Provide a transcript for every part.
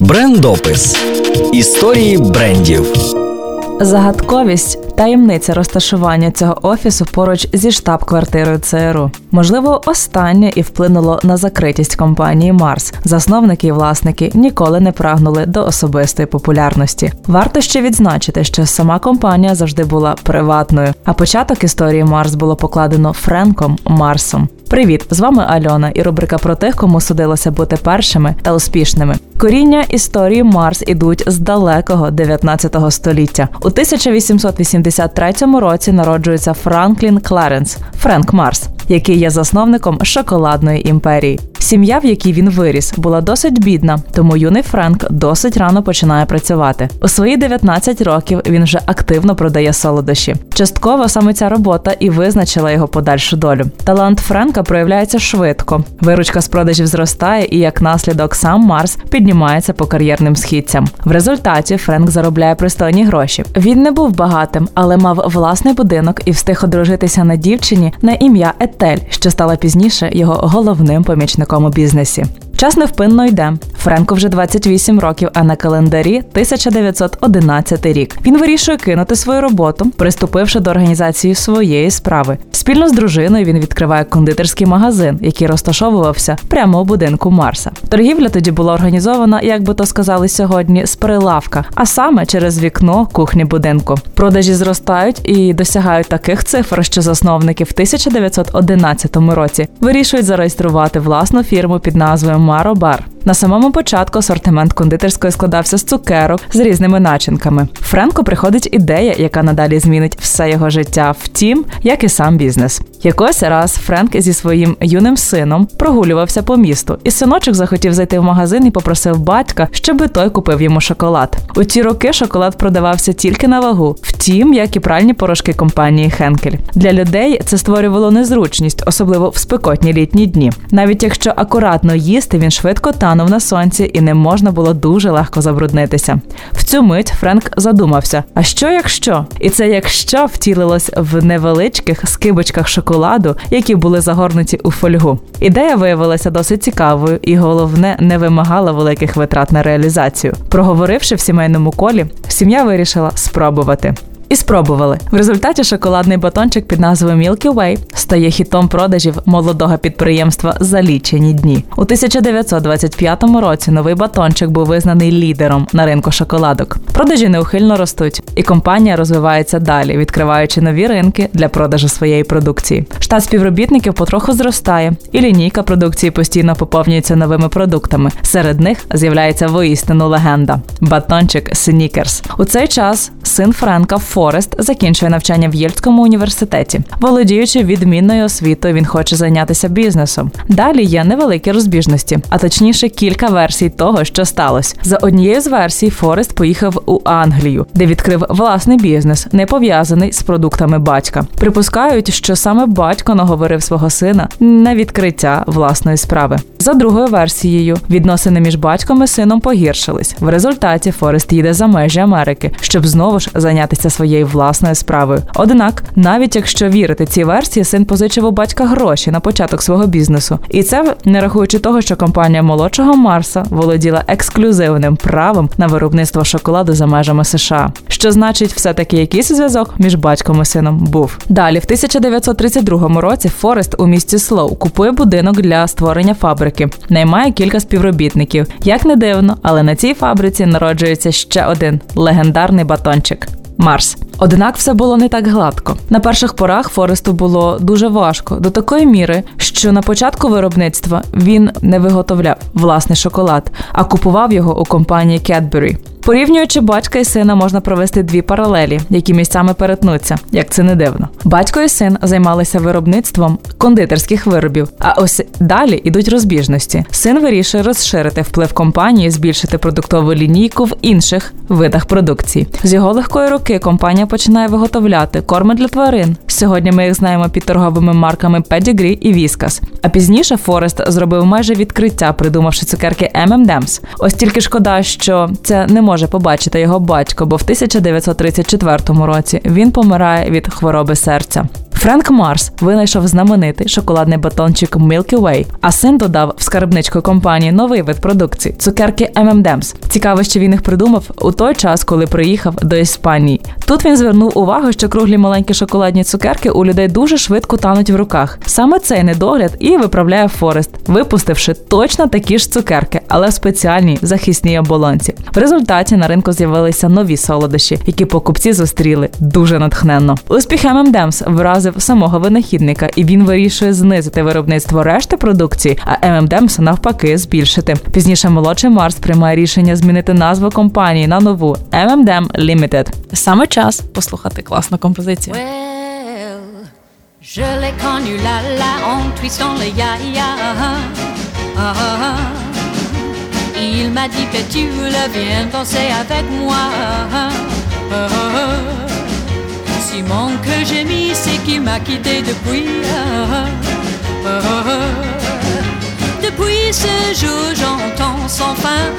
Брендопис історії брендів. Загадковість таємниця розташування цього офісу поруч зі штаб-квартирою ЦРУ. Можливо, останнє і вплинуло на закритість компанії Марс. Засновники і власники ніколи не прагнули до особистої популярності. Варто ще відзначити, що сама компанія завжди була приватною. А початок історії Марс було покладено Френком Марсом. Привіт, з вами Альона і рубрика про тих, кому судилося бути першими та успішними. Коріння історії Марс ідуть з далекого 19 століття. У 1883 році народжується Франклін Кларенс Френк Марс, який є засновником шоколадної імперії. Сім'я, в якій він виріс, була досить бідна, тому юний Френк досить рано починає працювати. У свої 19 років він вже активно продає солодощі. Частково саме ця робота і визначила його подальшу долю. Талант Френка проявляється швидко. Виручка з продажів зростає, і як наслідок сам Марс піднімається по кар'єрним східцям. В результаті Френк заробляє пристойні гроші. Він не був багатим, але мав власний будинок і встиг одружитися на дівчині на ім'я Етель, що стала пізніше його головним помічником у бізнесі. Час невпинно йде. Френку вже 28 років, а на календарі 1911 рік. Він вирішує кинути свою роботу, приступивши до організації своєї справи. Спільно з дружиною він відкриває кондитерський магазин, який розташовувався прямо у будинку Марса. Торгівля тоді була організована, як би то сказали сьогодні, з прилавка, а саме через вікно кухні будинку. Продажі зростають і досягають таких цифр, що засновники в 1911 році вирішують зареєструвати власну фірму під назвою Маробар. На самому початку асортимент кондитерської складався з цукерок з різними начинками. Френко приходить ідея, яка надалі змінить все його життя, втім, як і сам бізнес. Якось раз Френк зі своїм юним сином прогулювався по місту, і синочок захотів зайти в магазин і попросив батька, щоби той купив йому шоколад. У ті роки шоколад продавався тільки на вагу, втім, як і пральні порошки компанії Хенкель. Для людей це створювало незручність, особливо в спекотні літні дні. Навіть якщо акуратно їсти, він швидко танув на сонці і не можна було дуже легко забруднитися. В цю мить Френк задумався: а що якщо? І це якщо втілилось в невеличких скибочках шоколаду, які були загорнуті у фольгу. Ідея виявилася досить цікавою, і головне не вимагала великих витрат на реалізацію. Проговоривши в сімейному колі, сім'я вирішила спробувати і спробували. В результаті шоколадний батончик під назвою Milky Way стає хітом продажів молодого підприємства за лічені дні. У 1925 році новий батончик був визнаний лідером на ринку шоколадок. Продажі неухильно ростуть, і компанія розвивається далі, відкриваючи нові ринки для продажу своєї продукції. Штат співробітників потроху зростає, і лінійка продукції постійно поповнюється новими продуктами. Серед них з'являється воістину легенда батончик Снікерс. У цей час син Френка Форест закінчує навчання в Єльському університеті. Володіючи відмінною освітою, він хоче зайнятися бізнесом. Далі є невеликі розбіжності, а точніше кілька версій того, що сталося. За однією з версій Форест поїхав у Англію, де відкрив власний бізнес, не пов'язаний з продуктами батька. Припускають, що саме батько наговорив свого сина на відкриття власної справи. За другою версією, відносини між батьком і сином погіршились. В результаті Форест їде за межі Америки, щоб знову ж зайнятися своєю власною справою. Однак, навіть якщо вірити цій версії, син позичив у батька гроші на початок свого бізнесу, і це не рахуючи того, що компанія молодшого Марса володіла ексклюзивним правом на виробництво шоколаду за межами США. Що значить, все таки якийсь зв'язок між батьком і сином був. Далі, в 1932 році, Форест у місті Слоу купує будинок для створення фабрики, наймає кілька співробітників. Як не дивно, але на цій фабриці народжується ще один легендарний батончик. Марс. Однак все було не так гладко. На перших порах Форесту було дуже важко до такої міри, що на початку виробництва він не виготовляв власний шоколад, а купував його у компанії Cadbury. Порівнюючи батька і сина, можна провести дві паралелі, які місцями перетнуться, як це не дивно. Батько і син займалися виробництвом кондитерських виробів. А ось далі йдуть розбіжності. Син вирішує розширити вплив компанії, збільшити продуктову лінійку в інших видах продукції. З його легкої руки компанія починає виготовляти корми для тварин. Сьогодні ми їх знаємо під торговими марками Pedigree і Whiskas. А пізніше Форест зробив майже відкриття, придумавши цукерки M&M's. Ось тільки шкода, що це не може побачити його батько, бо в 1934 році він помирає від хвороби серця. Френк Марс винайшов знаменитий шоколадний батончик Milky Way, а син додав в скарбничку компанії новий вид продукції цукерки M&M's. Цікаво, що він їх придумав у той час, коли приїхав до Іспанії. Тут він звернув увагу, що круглі маленькі шоколадні цукерки у людей дуже швидко тануть в руках. Саме цей недогляд і виправляє Форест, випустивши точно такі ж цукерки, але в спеціальній захисній оболонці. В результаті на ринку з'явилися нові солодощі, які покупці зустріли дуже натхненно. Успіх M&M's вразив самого винахідника, і він вирішує знизити виробництво решти продукції, а M&M's навпаки збільшити. Пізніше молодший Марс приймає рішення змінити назву компанії на нову M&M Limited. Саме час послухати класну композицію. Je l'ai connu là là en twistant le ya ya. Ah, ah, ah. Il m'a dit que tu le viens danser avec moi. Si mon que j'ai mis, quitté depuis. Depuis ce jour, j'entends sans fin.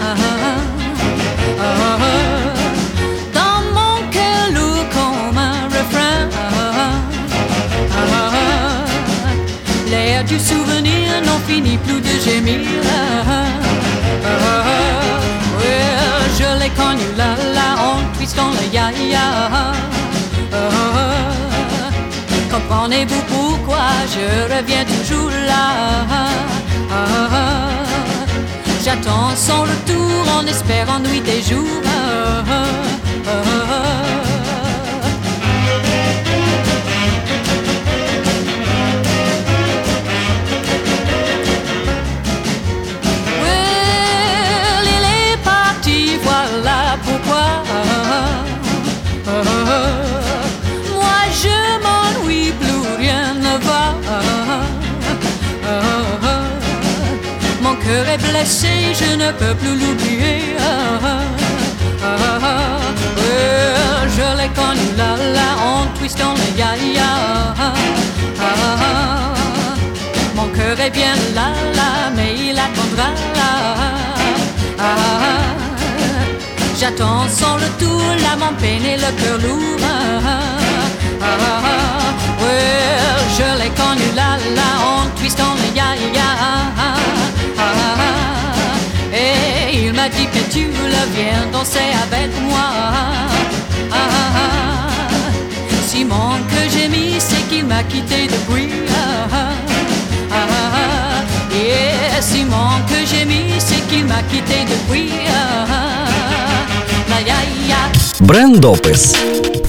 Dans mon cœur lourd comme un refrain. L'air du souvenir n'en finit plus de gémir. Ouais, je l'ai connu là, là, en twistant le ya-ya. Comprenez-vous pourquoi je reviens toujours là? J'attends son retour en espérant nuit et jour. Blessé, je ne peux plus l'oublier. Well, je l'ai connu là, là, en twistant le ya-ya. Mon cœur est bien là, là, mais il attendra là. J'attends son retour, là, mon peine et le cœur lourd. Je l'ai connu là, là, en twistant le ya-ya. Et il m'a dit que tu le viens danser avec moi. Si mon que j'ai mis, c'est qu'il m'a quitté depuis. Et si mon que j'ai mis, c'est qu'il m'a quitté depuis. La ya ya. Брендопис.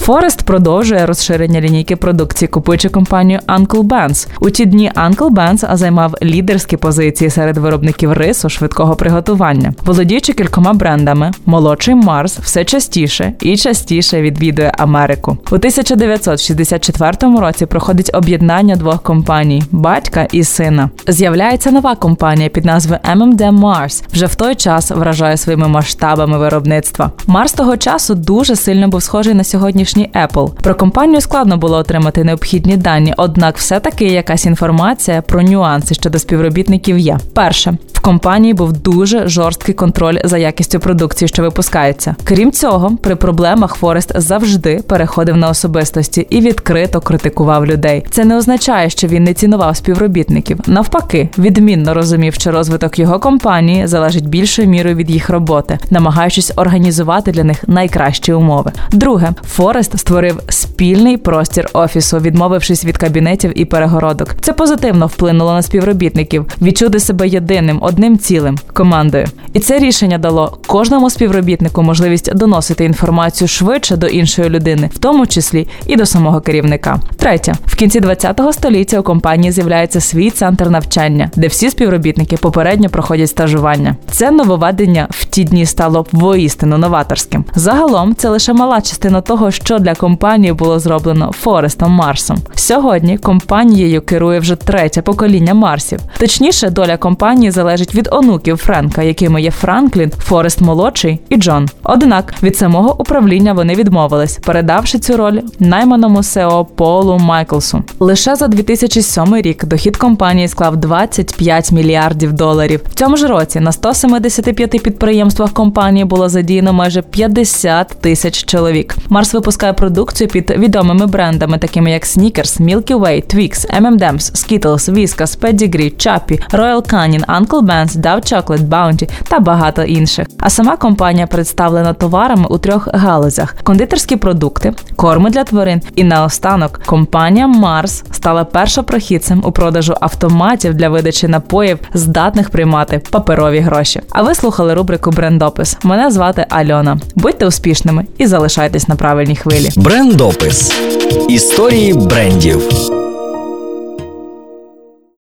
Форест продовжує розширення лінійки продукції, купуючи компанію Uncle Ben's. У ті дні Uncle Ben's займав лідерські позиції серед виробників рису швидкого приготування. Володіючи кількома брендами, молодший Марс все частіше і частіше відвідує Америку. У 1964 році проходить об'єднання двох компаній батька і сина. З'являється нова компанія під назвою M&M Mars. Вже в той час вражає своїми масштабами виробництва. Марс того часу дуже сильно був схожий на сьогоднішній Apple. Про компанію складно було отримати необхідні дані, однак все-таки якась інформація про нюанси щодо співробітників є. Перше, компанії був дуже жорсткий контроль за якістю продукції, що випускається. Крім цього, при проблемах Форест завжди переходив на особистості і відкрито критикував людей. Це не означає, що він не цінував співробітників. Навпаки, відмінно розумів, що розвиток його компанії залежить більшою мірою від їх роботи, намагаючись організувати для них найкращі умови. Друге, Форест створив спільний простір офісу, відмовившись від кабінетів і перегородок. Це позитивно вплинуло на співробітників відчути себе єдиним, одним цілим командою. І це рішення дало кожному співробітнику можливість доносити інформацію швидше до іншої людини, в тому числі і до самого керівника. Третє, в кінці 20-го століття у компанії з'являється свій центр навчання, де всі співробітники попередньо проходять стажування. Це нововведення в ті дні стало воістину новаторським. Загалом це лише мала частина того, що для компанії було зроблено Форестом Марсом. Сьогодні компанією керує вже третє покоління Марсів. Точніше, доля компанії залежить залежить від онуків Френка, якими є Франклін, Форест молодший і Джон. Однак від самого управління вони відмовились, передавши цю роль найманому CEO Полу Майклсу. Лише за 2007 рік дохід компанії склав 25 мільярдів доларів. В цьому ж році на 175 підприємствах компанії було задіяно майже 50 тисяч чоловік. Марс випускає продукцію під відомими брендами, такими як Snickers, Milky Way, Twix, M&M's, Skittles, Whiskas, Pedigree, Chappie, Royal Canin, Uncle Ben's, Dove Chocolate, Bounty та багато інших. А сама компанія представлена товарами у трьох галузях: кондитерські продукти, корми для тварин і наостанок компанія Марс стала першопрохідцем у продажу автоматів для видачі напоїв, здатних приймати паперові гроші. А ви слухали рубрику Брендопис. Мене звати Альона. Будьте успішними і залишайтесь на правильній хвилі. Брендопис. Історії брендів.